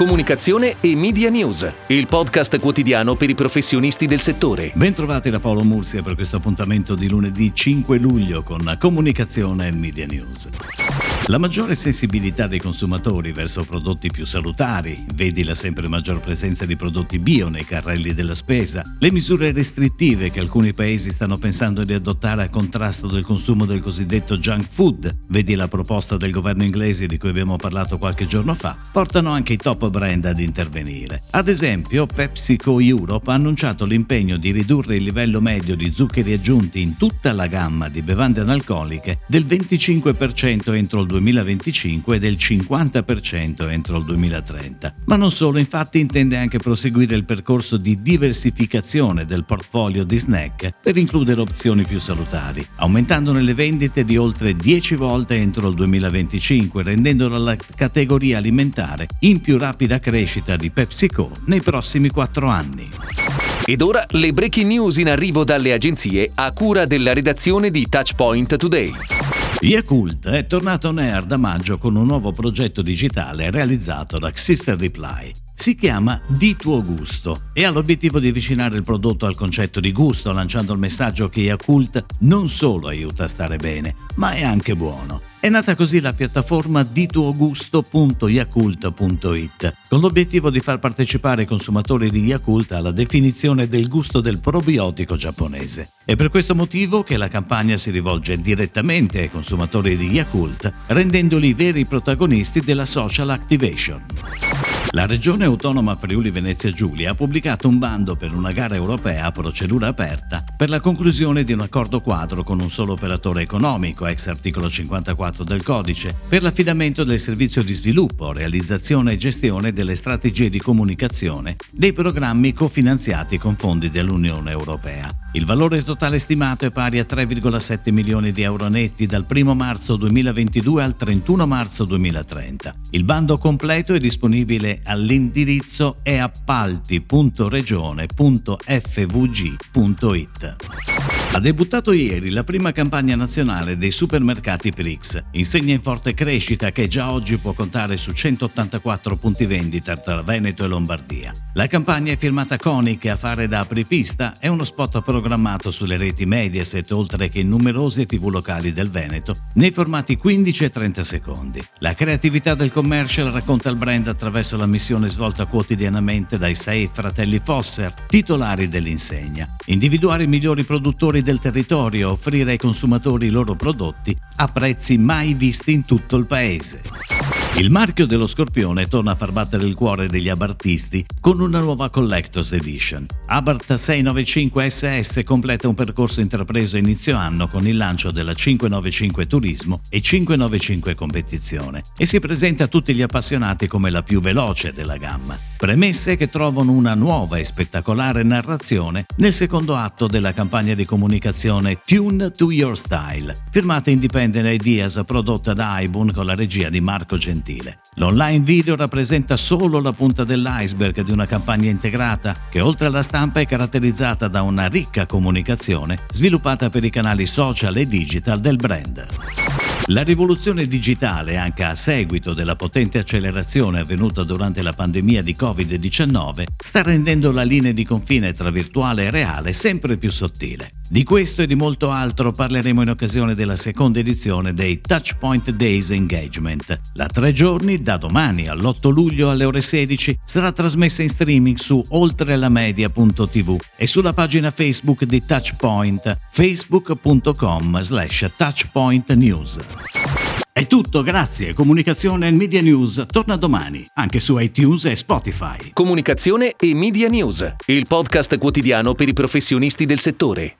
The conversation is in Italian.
Comunicazione e Media News, il podcast quotidiano per i professionisti del settore. Bentrovati da Paolo Mursia per questo appuntamento di lunedì 5 luglio con Comunicazione e Media News. La maggiore sensibilità dei consumatori verso prodotti più salutari, vedi la sempre maggior presenza di prodotti bio nei carrelli della spesa, le misure restrittive che alcuni paesi stanno pensando di adottare a contrasto del consumo del cosiddetto junk food, vedi la proposta del governo inglese di cui abbiamo parlato qualche giorno fa, portano anche i top brand ad intervenire. Ad esempio, PepsiCo Europe ha annunciato l'impegno di ridurre il livello medio di zuccheri aggiunti in tutta la gamma di bevande analcoliche del 25% entro il 2025 e del 50% entro il 2030. Ma non solo, infatti intende anche proseguire il percorso di diversificazione del portfolio di snack per includere opzioni più salutari, aumentandone le vendite di oltre 10 volte entro il 2025, rendendola la categoria alimentare in più rapida crescita di PepsiCo nei prossimi 4 anni. Ed ora le breaking news in arrivo dalle agenzie a cura della redazione di Touchpoint Today. Yakult è tornato on air da maggio con un nuovo progetto digitale realizzato da Sister Reply. Si chiama Di tuo gusto e ha l'obiettivo di avvicinare il prodotto al concetto di gusto, lanciando il messaggio che Yakult non solo aiuta a stare bene, ma è anche buono. È nata così la piattaforma dituogusto.yakult.it, con l'obiettivo di far partecipare i consumatori di Yakult alla definizione del gusto del probiotico giapponese. È per questo motivo che la campagna si rivolge direttamente ai consumatori di Yakult, rendendoli veri protagonisti della social activation. La Regione Autonoma Friuli Venezia Giulia ha pubblicato un bando per una gara europea a procedura aperta per la conclusione di un accordo quadro con un solo operatore economico, ex articolo 54 del codice, per l'affidamento del servizio di sviluppo, realizzazione e gestione delle strategie di comunicazione dei programmi cofinanziati con fondi dell'Unione Europea. Il valore totale stimato è pari a 3,7 milioni di euro netti dal 1 marzo 2022 al 31 marzo 2030. Il bando completo è disponibile all'indirizzo è appalti.regione.fvg.it. Ha debuttato ieri la prima campagna nazionale dei supermercati Prix, insegna in forte crescita che già oggi può contare su 184 punti vendita tra Veneto e Lombardia. La campagna è firmata Coni che a fare da apripista è uno spot programmato sulle reti Mediaset oltre che in numerose tv locali del Veneto nei formati 15 e 30 secondi. La creatività del commercial racconta il brand attraverso la missione svolta quotidianamente dai sei fratelli Fosser, titolari dell'insegna. Individuare i migliori produttori del territorio offrire ai consumatori i loro prodotti a prezzi mai visti in tutto il paese. Il marchio dello Scorpione torna a far battere il cuore degli abartisti con una nuova Collector's Edition. Abarth 695 SS completa un percorso intrapreso inizio anno con il lancio della 595 Turismo e 595 Competizione e si presenta a tutti gli appassionati come la più veloce della gamma. Premesse che trovano una nuova e spettacolare narrazione nel secondo atto della campagna di comunicazione Tune to Your Style, firmata Independent Ideas prodotta da iBoon con la regia di Marco Gentile. L'online video rappresenta solo la punta dell'iceberg di una campagna integrata che oltre alla stampa è caratterizzata da una ricca comunicazione sviluppata per i canali social e digital del brand. La rivoluzione digitale, anche a seguito della potente accelerazione avvenuta durante la pandemia di Covid-19, sta rendendo la linea di confine tra virtuale e reale sempre più sottile. Di questo e di molto altro parleremo in occasione della seconda edizione dei Touchpoint Days Engagement. La tre giorni, da domani all'8 luglio alle ore 16, sarà trasmessa in streaming su oltrelamedia.tv e sulla pagina Facebook di Touchpoint, facebook.com slash touchpointnews. È tutto, grazie. Comunicazione e Media News torna domani, anche su iTunes e Spotify. Comunicazione e Media News, il podcast quotidiano per i professionisti del settore.